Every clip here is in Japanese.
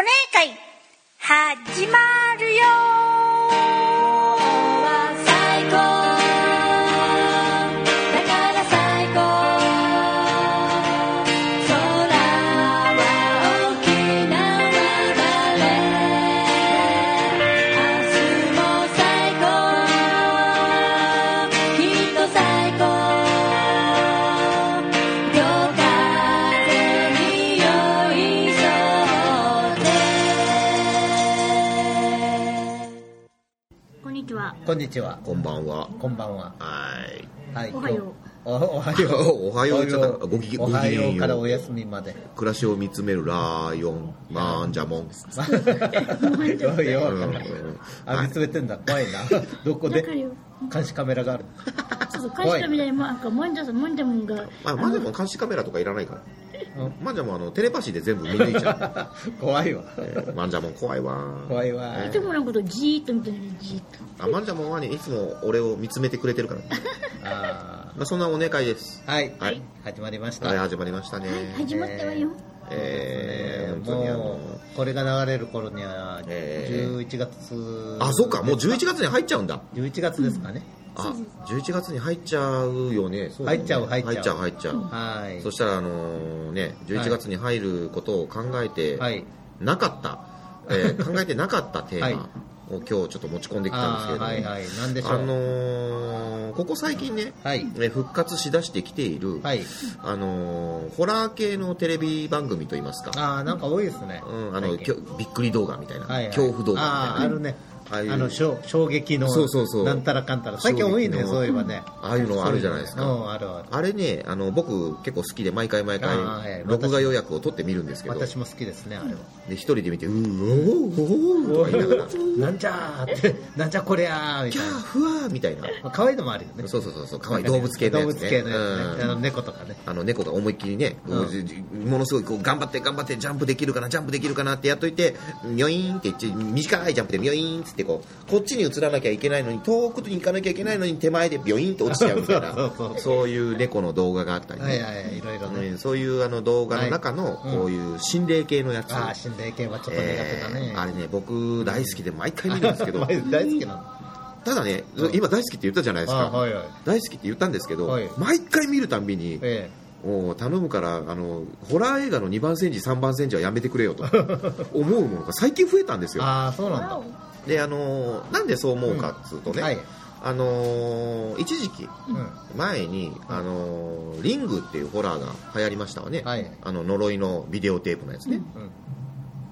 お姉会始まるよこんにちは。こんばんは。こんばんは。はい。はい。おはよう。お おはよう。おはようごきげんようようからお休みまで。暮らしを見つめるライオン、マンジャモン。ようんうんあ、見つめてんだ。怖いな。どこで？監視カメラがある。そうそう、会社みたいに、なんか、もんじゃさん、もんじゃもんが。まあ、マンジャモン監視カメラとかいらないから。うんマンジャモンあのテレパシーで全部見抜いちゃ 怖いわ。う。えーマンジャモン怖いわ。怖いわ。いつものことじーっと見てるね、じーっと。あマンジャモンはね、いつも俺を見つめてくれてるから。あまあ、そんなお願いです。ーはい。はい始まりましはい、た。始まりましたね。始まったわよ。えー、本当にあもの、う、これが流れる頃には、えー11月。あ、そうか、もう11月に入っちゃうんだ。11月ですかね。あ、11月に入っちゃうよね。入っちゃう入っちゃう入っちゃう。はい。そしたら、あのーね、11月に入ることを考えて、はい。なかった、えー 考えてなかったテーはいマを今日ちょっと持ち込んできたんですけれども、はいはい。なんでしょう。あのーここ最近ね、はい。えー復活しだしてきている、はい。あのーホラー系のテレビ番組といいますか、ああ、なんか多いですね。うん、あのびっくり動画みたいな、はいはい恐怖動画みたいな、あるね。ああの、衝撃の、そうそうそうなんたらかんたら。最近多いね、そういえばね。ああいうのあるじゃないですかうん、あるある。あれねあの僕結構好きで毎回毎回録画予約を取って見るんですけどで私も好きですね、あれは。一人で見て「うーおーおーおー」とか言いながら「なんじゃーって、なんじゃこりゃーみたいキャーふわー」みたいなな。可愛いのもあるよね。そうそうそうそう可愛い動物系のやつ、ね、動物系のやつね。あうんの、猫とかね。あの猫が思いっきりね、うんものすごいこう頑張って頑張ってジャンプできるかなジャンプできるかなってやっといてミョイーンって短いジャンプでミョイーンっつってこうこっちに移らなきゃいけないのに遠くに行かなきゃいけないのに手前でビョイーンって落ちちゃうみたいな そういう猫の動画があったりね、はいはいはい、いろいろね。ねそういうあの動画の中のはいこういう心霊系のやつ、ああ、心霊系はちょっと苦手だねえ。ーあれね僕大好きで毎回見るんですけど 大好きなの？ただねうん今大好きって言ったじゃないですか、あはいはい。大好きって言ったんですけど、はい毎回見るたんびにえもう頼むからあのホラー映画の2番煎じ3番煎じはやめてくれよと 思うものが最近増えたんですえ。よああ、そうなんだ。であのなんでそう思うかっつうとね、はい。あの一時期うん。前に、あのリングっていうホラーが流行りましたわね、はい。あの呪いのビデオテープのやつね、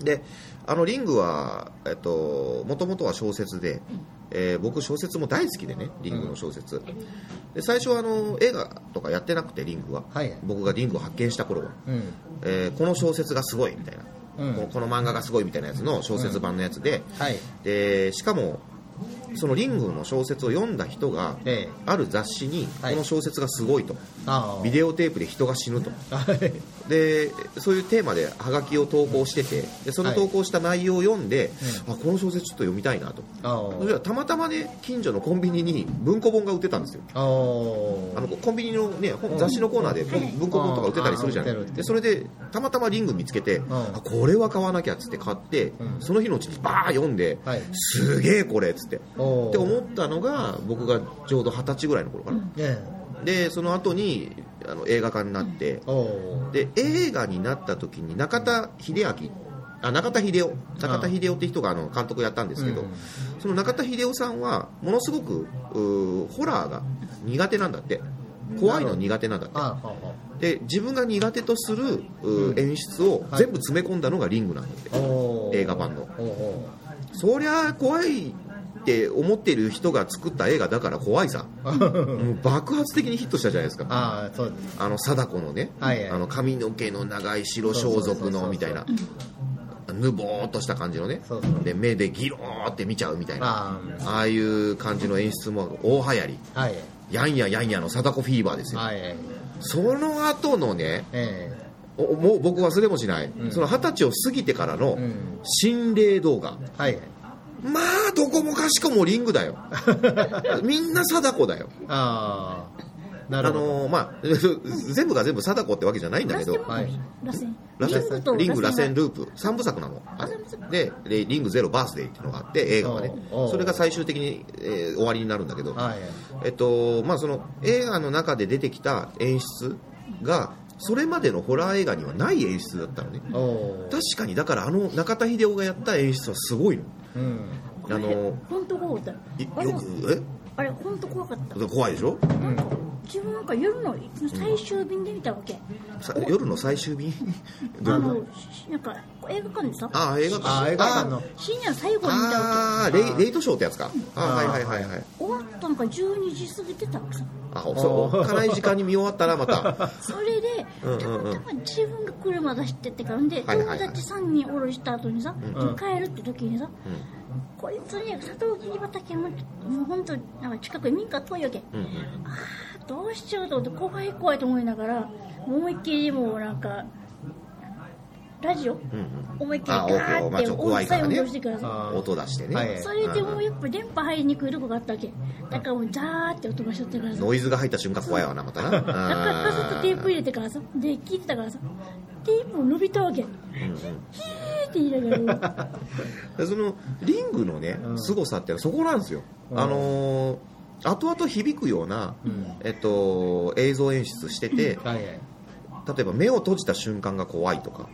うん。であのリングはえっともともとは小説で、えー僕小説も大好きでねリングの小説、で最初はあの映画とかやってなくてリングははい。僕がリングを発見した頃は、うん。えーこの小説がすごいみたいな、うんこのこの漫画がすごいみたいなやつの小説版のやつで,、はい。でしかもそのリングの小説を読んだ人がええ。ある雑誌にはいこの小説がすごいと。ビデオテープで人が死ぬとはい。でそういうテーマでハガキを投稿しててでその投稿した内容を読んで、あこの小説ちょっと読みたいなと。あそれはたまたまね近所のコンビニに文庫本が売ってたんですよ。あ。のコンビニの、ね、雑誌のコーナーで文文庫本とか売ってたりするじゃない。でそれでたまたまリング見つけて、ん。あこれは買わなきゃっつって買って、うん。その日のうちにバー読んで、はい。すげえこれっつって。おって思ったのが僕がちょうど二十歳ぐらいの頃かな、え。でその後にあの映画化になって。で映画になった時に中田秀明あ中田秀夫中田秀夫って人があの監督やったんですけど、うん。その中田秀夫さんはものすごくホラーが苦手なんだって。怖いの苦手なんだって。で自分が苦手とするうん。演出をはい。全部詰め込んだのがリングなんだって、あ。おお。映画版の。そりゃ怖いって思ってる人が作った映画だから怖いさ。もう爆発的にヒットしたじゃないですか。ああ、そうです。あの貞子のね、はいはい。あの髪の毛の長い白装束のみたいな。ぬぼーっとした感じのね。で目でギローって見ちゃうみたいな。あああいう感じの演出も大流行り。あ。はい。やんややんやの貞子フィーバーですよ。はい。えその後のねえ。おもう僕忘れもしない、うん。その二十歳を過ぎてからのうん。心霊動画。はい。まあどこもかしこもリングだよ。みんな貞子だよ。ああ。なるほど。のーまあ、全部が全部貞子ってわけじゃないんだけど、はい。螺旋螺リングと旋リング、螺旋、ルループ、3部作なの。あで、でリングゼロバースデーっていうのがあって、映画がね。それが最終的に、えー終わりになるんだけど、はい。えっと、まあ、その映画の中で出てきた演出が、それまでのホラー映画にはない演出だったのね。確かに、だからあの中田秀夫がやった演出はすごいの。うん。あの本当怖かったよく、あれ本当怖かった。え怖いでしょ？なんか自分なんか夜の最終便で見たわけ、さ夜の最終便？あのしなんか映画館でさ。ああ、映画館。映画館の。深夜最後に見たわああ、けレイレイトショーってやつか。あーはいはいはいはい。終わったのが12時過ぎてたわけさ。あ、そう、おっかない時間に見終わったらまた。それでうんうんたうん。またま自分が車出してってからんで友達3人降ろした後にさうん。帰るって時にさこいつにサトウキビ畑ももう本当なんか近くに民家遠いわけ。うんうんどうしようと思って怖い怖いと思いながら思いっきりもうなんかラジオ？うんうん。思いっきりあガーって大きさ運動してからさあー音出してね、はい。それでもうやっぱ電波入りにくいとこがあったわけ。だからもうザーって音がしとったからさ。ノイズが入った瞬間怖いわなまた。なだからカセットテープ入れてからさ。で聞いてたからさ。テープを伸びたわけ。ヒーって言いながら。でそのリングのねうん。凄さってのはそこなんですよ、うん。あのー後々響くような、うん。えっと、映像演出しててはいはい例えば目を閉じた瞬間が怖いとか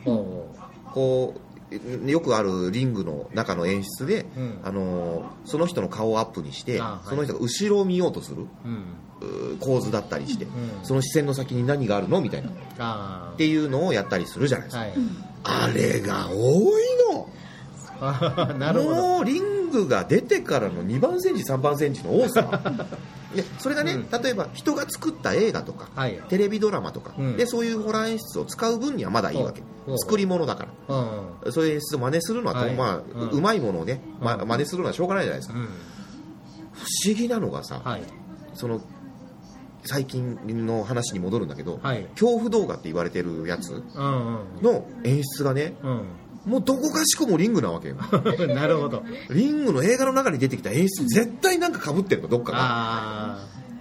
こうよくあるリングの中の演出で、うん。あのーその人の顔をアップにして、あはい。その人が後ろを見ようとするうん構図だったりして、ん。その視線の先に何があるのみたいなっあていうのをやったりするじゃないですか、あはい。あれが多いの。なるほど。もうリングが出てからの2番センチ3番センチの多さ でそれがね、うん。例えば人が作った映画とか、はい。テレビドラマとか、うん。でそういうホラー演出を使う分にはまだいいわけ。作り物だから。うんそういう演出を真似するのは、はい。まあうまいものをね、まうん。真似するのはしょうがないじゃないですか、うん。不思議なのがさ、はい。その最近の話に戻るんだけど、はい。恐怖動画って言われてるやつうん。の演出がねうんもうどこかしくもリングなわけよ。う んなるほど。リングの映画の中に出てきた演出絶対なんか被ってるのどっかが。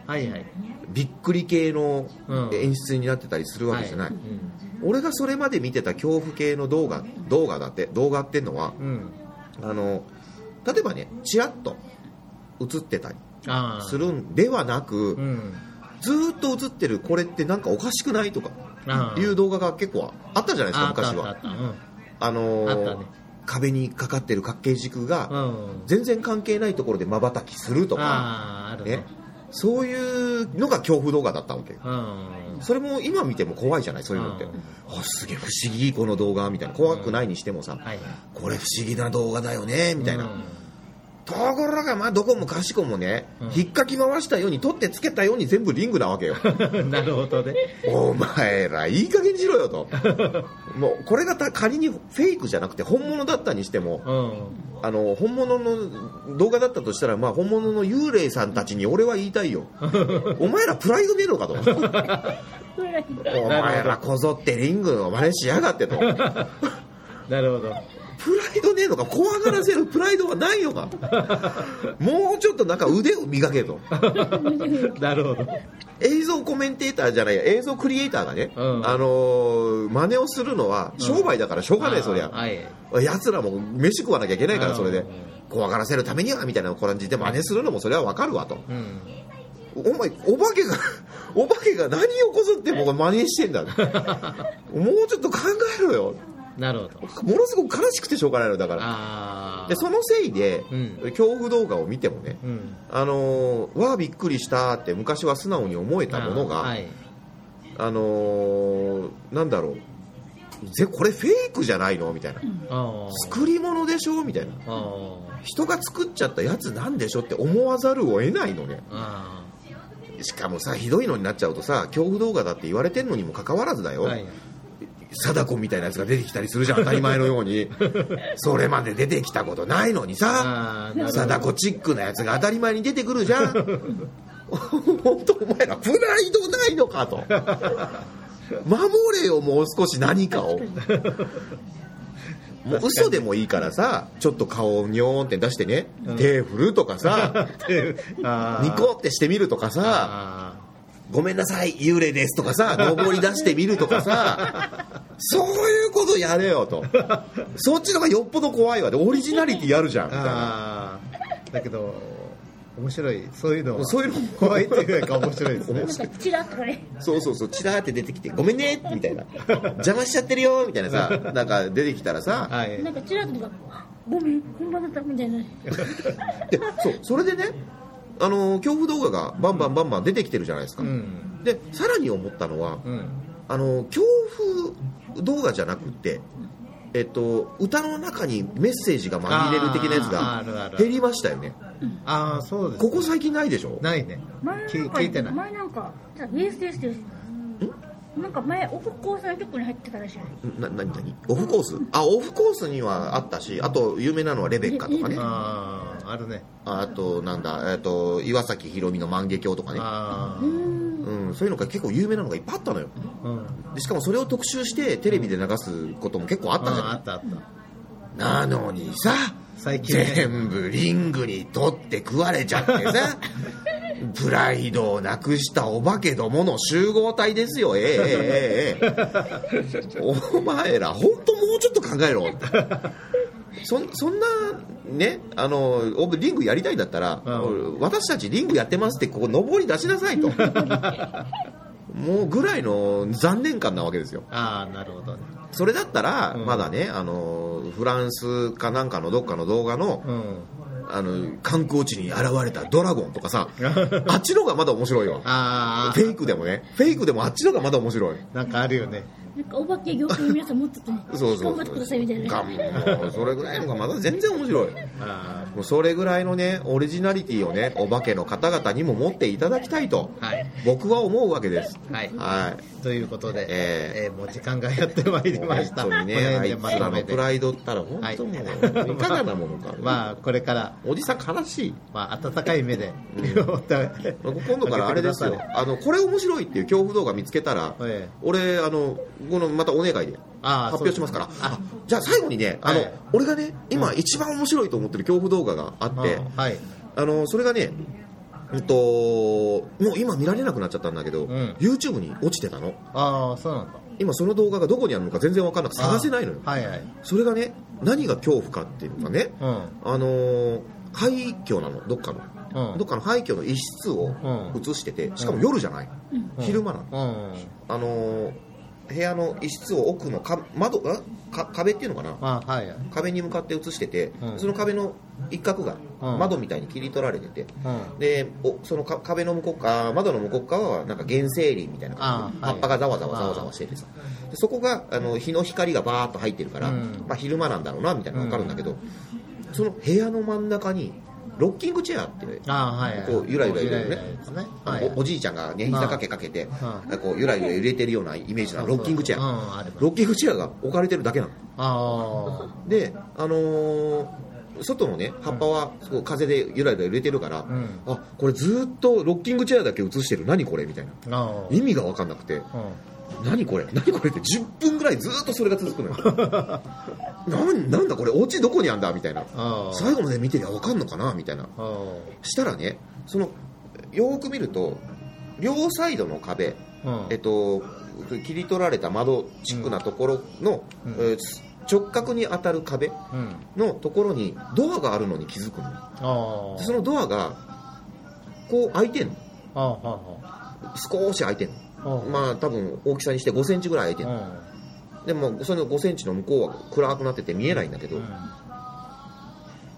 はいはい。びっくり系のうん。演出になってたりするわけじゃない、うん。俺がそれまで見てた恐怖系の動画動画だって動画ってのはうん。あの例えばねチラッと映ってたりするんではなく、うん。ずーっと映ってるこれってなんかおかしくないとかいう動画が結構あったじゃないですか昔はあのーね。壁にかかってる角形軸がうん。全然関係ないところでまばたきするとか、ね。ね、そういうのが恐怖動画だったわけうん。それも今見ても怖いじゃないそういうのって、うん。あすげえ不思議この動画みたいな。怖くないにしてもさ、はい。これ不思議な動画だよねみたいな、うんところがまあどこもかしこもね、うん。引っかき回したように取ってつけたように全部リングなわけよ。なるほどね。お前らいい加減にしろよと。もうこれがた仮にフェイクじゃなくて本物だったにしてもうん。あの本物の動画だったとしたら、まあ、本物の幽霊さんたちに俺は言いたいよ。お前らプライドねえのかと。お前らこぞってリングの真似しやがってと。なるほどイドねえのか怖がらせるプライドはないのか。もうちょっとなんか腕を磨けと。なるほど。映像コメンテーターじゃないや映像クリエイターがね、うん。あのー真似をするのは商売だからしょうがない、そりゃはい。奴らも飯食わなきゃいけないからそれで。うん。怖がらせるためにはみたいな感じで真似するのもそれはわかるわと。うん。お前お化けがお化けが何をこぞって僕は真似してんだ。もうちょっと考えろよなるほど。ものすごく悲しくてしょうがないのだから。でそのせいで、うん。恐怖動画を見てもね、うん。あのーわあびっくりしたって昔は素直に思えたものが、あーはい。あのーなんだろう。ぜこれフェイクじゃないの？みたいな。作り物でしょ？みたいな。あ人が作っちゃったやつなんでしょ？って思わざるを得ないのね。しかもさひどいのになっちゃうとさ恐怖動画だって言われてんのにもかかわらずだよ、ーはい貞子みたいなやつが出てきたりするじゃん。当たり前のように。それまで出てきたことないのにさ。貞子チックなやつが当たり前に出てくるじゃん。本当お前らプライドないのかと。守れよもう少し何かを。もう嘘でもいいからさちょっと顔をニョーンって出してね、うん。手振るとかさ。ニコってしてみるとかさ。あごめんなさい、幽霊ですとかさ、登り出してみるとかさ、そういうことやれよと。そっちの方がよっぽど怖いわ。で、オリジナリティやるじゃん。みたいな。ああだけど面白い。そういうのは。そういうの怖いっていうか面白いですね。チラッとかね。そうそうそう、チラーって出てきて、ごめんねみたいな。邪魔しちゃってるよみたいなさ、なんか出てきたらさ、はい。なんかチラッとかごめん本番だったみたいな。でそう、それでね、あの、恐怖動画がバンバンバンバン出てきてるじゃないですか。うん。で、さらに思ったのは、うん。あの、恐怖動画じゃなくって、えっと、歌の中にメッセージが紛れる的なやつが減りましたよね。ああそうですここ最近ないでしょ？ないね。聞前なんか聞いてない。前なんかじゃあイエスですです。なんか前オフコースの曲に入ってたらしい。な、なになにオフコース？あ、オフコースにはあったし、あと有名なのはレベッカとかね。あああるね。あと、なんだ、えっと、岩崎宏美の万華鏡とかね。あうー。んうん、そういうのが結構有名なのがいっぱいあったのよ。でしかもそれを特集してテレビで流すことも結構あったじゃああなったあったい。なのにさ、最近ね全部リングに取って食われちゃってさ、プライドをなくしたお化けどもの集合体ですよ、ええええええお前ら、本当もうちょっと考えろ。そんそんな、ね、あの、おリングやりたいんだったら、う私たちリングやってますって、ここ、上り出しなさいと。もうぐらいの残念感なわけですよ。ああなるほどねそれだったら、うんまだね、あの、フランスかなんかのどっかの動画の、うんあの、観光地に現れたドラゴンとかさ、あっちの方がまだ面白いわ。あフェイクでもね、フェイクでもあっちの方がまだ面白い。あなんかあるよねなんかお化け業界の皆さんもっとねそうそうそう。頑張ってくださいみたいな。がもうそれぐらいのがまだ全然面白い。あもうそれぐらいのね、オリジナリティをね、お化けの方々にも持っていただきたいと、あはい僕は思うわけです。はいはい。ということで、ええーもう時間がやってまいりました。本当にね、あいつらのプライドったら本当もう、いかがなものか。まあ、これから、おじさん悲しい。まあ、温かい目で、今度からあれですよ。あの、これ面白いっていう恐怖動画見つけたら、ええ俺、あの、この、またお願いでああ発表しますから。あじゃあ最後にね、あのはい、俺がね、今一番面白いと思ってる恐怖動画があって。あの、それがね、うんと、もう今見られなくなっちゃったんだけど、ん YouTube に落ちてたの。ああ、そうなんだ。今その動画がどこにあるのか全然わかんなくて探せないのよ。あはいはい。それがね、何が恐怖かっていうのがね、うん。あのー廃墟なの、どっかの。うんどっかの廃墟の一室をうん映してて、しかも夜じゃない。昼間なの。うん。あのー部屋の一室を奥のか窓あか壁っていうのかな？あはい。はい。壁に向かって映してて、うん。その壁の一角がうん。窓みたいに切り取られてて、うん。でおそのか壁の向こう側窓の向こう側はなんか原生林みたいな感じ。であはい。葉っぱがざわざわざわざわしててさ。でそこがあの日の光がバーッと入ってるから、うん。まあ、昼間なんだろうなみたいなのが分かるんだけど、その部屋の真ん中にロッキングチェアって。こうゆらゆら揺れるね。おおじいちゃんがね膝掛けかけて、うこうゆらゆら揺れてるようなイメージのロッキングチェア。ロッキングチェアが置かれてるだけなの。あであのー外のね葉っぱはこう風でゆらゆら揺れてるから、ん。あこれずっとロッキングチェアだけ映してる。何これ？みたいな。意味が分かんなくて。うん。何これ？何これって？10分ぐらいずっとそれが続くのよ。なんなんだこれ？お家どこにあんだ？みたいな。最後まで見てりゃ分かんのかな？みたいな。あしたらねそのよーく見ると両サイドの壁あ。うん。えっと、切り取られた窓チックなところの、うん。えー直角に当たる壁うん。のところにドアがあるのに気づくのそのドアがこう開いてんの。少し開いてん。のまあ多分大きさにして5センチぐらい開いてんのでもその5センチの向こうは暗くなってて見えないんだけど、うん。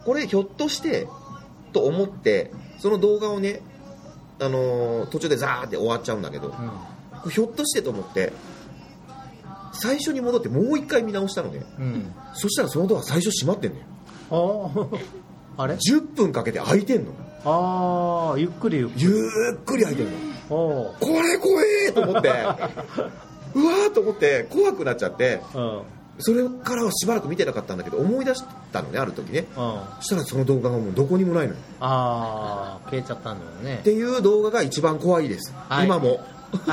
これひょっとしてと思ってその動画をねあのー途中でザーって終わっちゃうんだけど、うん。ひょっとしてと思って最初に戻ってもう一回見直したのねうん。そしたらそのドア最初閉まってんのよああ。あ れ？10分かけて開いてんのああ、ゆっくりゆっくり。ゆっくり開いてんのおうこれ怖えと思って。うわーと思って怖くなっちゃってうん。それからはしばらく見てなかったんだけど思い出したのねある時ね。うん。そしたらその動画がもうどこにもないのよ。ああ、消えちゃったんだよね。っ。ていう動画が一番怖いです、はい。今も。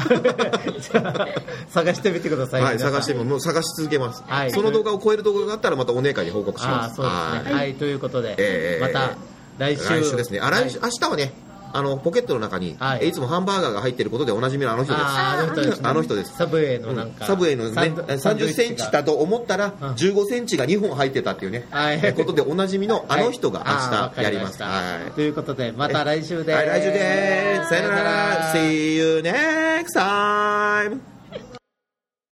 探してみてください。はい、探してももう探し続けます、はい。その動画を超える動画があったらまたお姉会に報告します。そうですね。はい、ということで、ええまた来週。来週ですね。あ来週、明日はねあのポケットの中に、はい。えいつもハンバーガーが入ってることでおなじみのあの人です。あの人です。サブウェイのなんか、サブウェイの、ね、サンド30センチだと思ったら、うん。15センチが2本入ってたっていうね、はい。えことでおなじみのあの人が明日やります。はい。ということで、また来週ではい、来週です。さよなら。See you next time.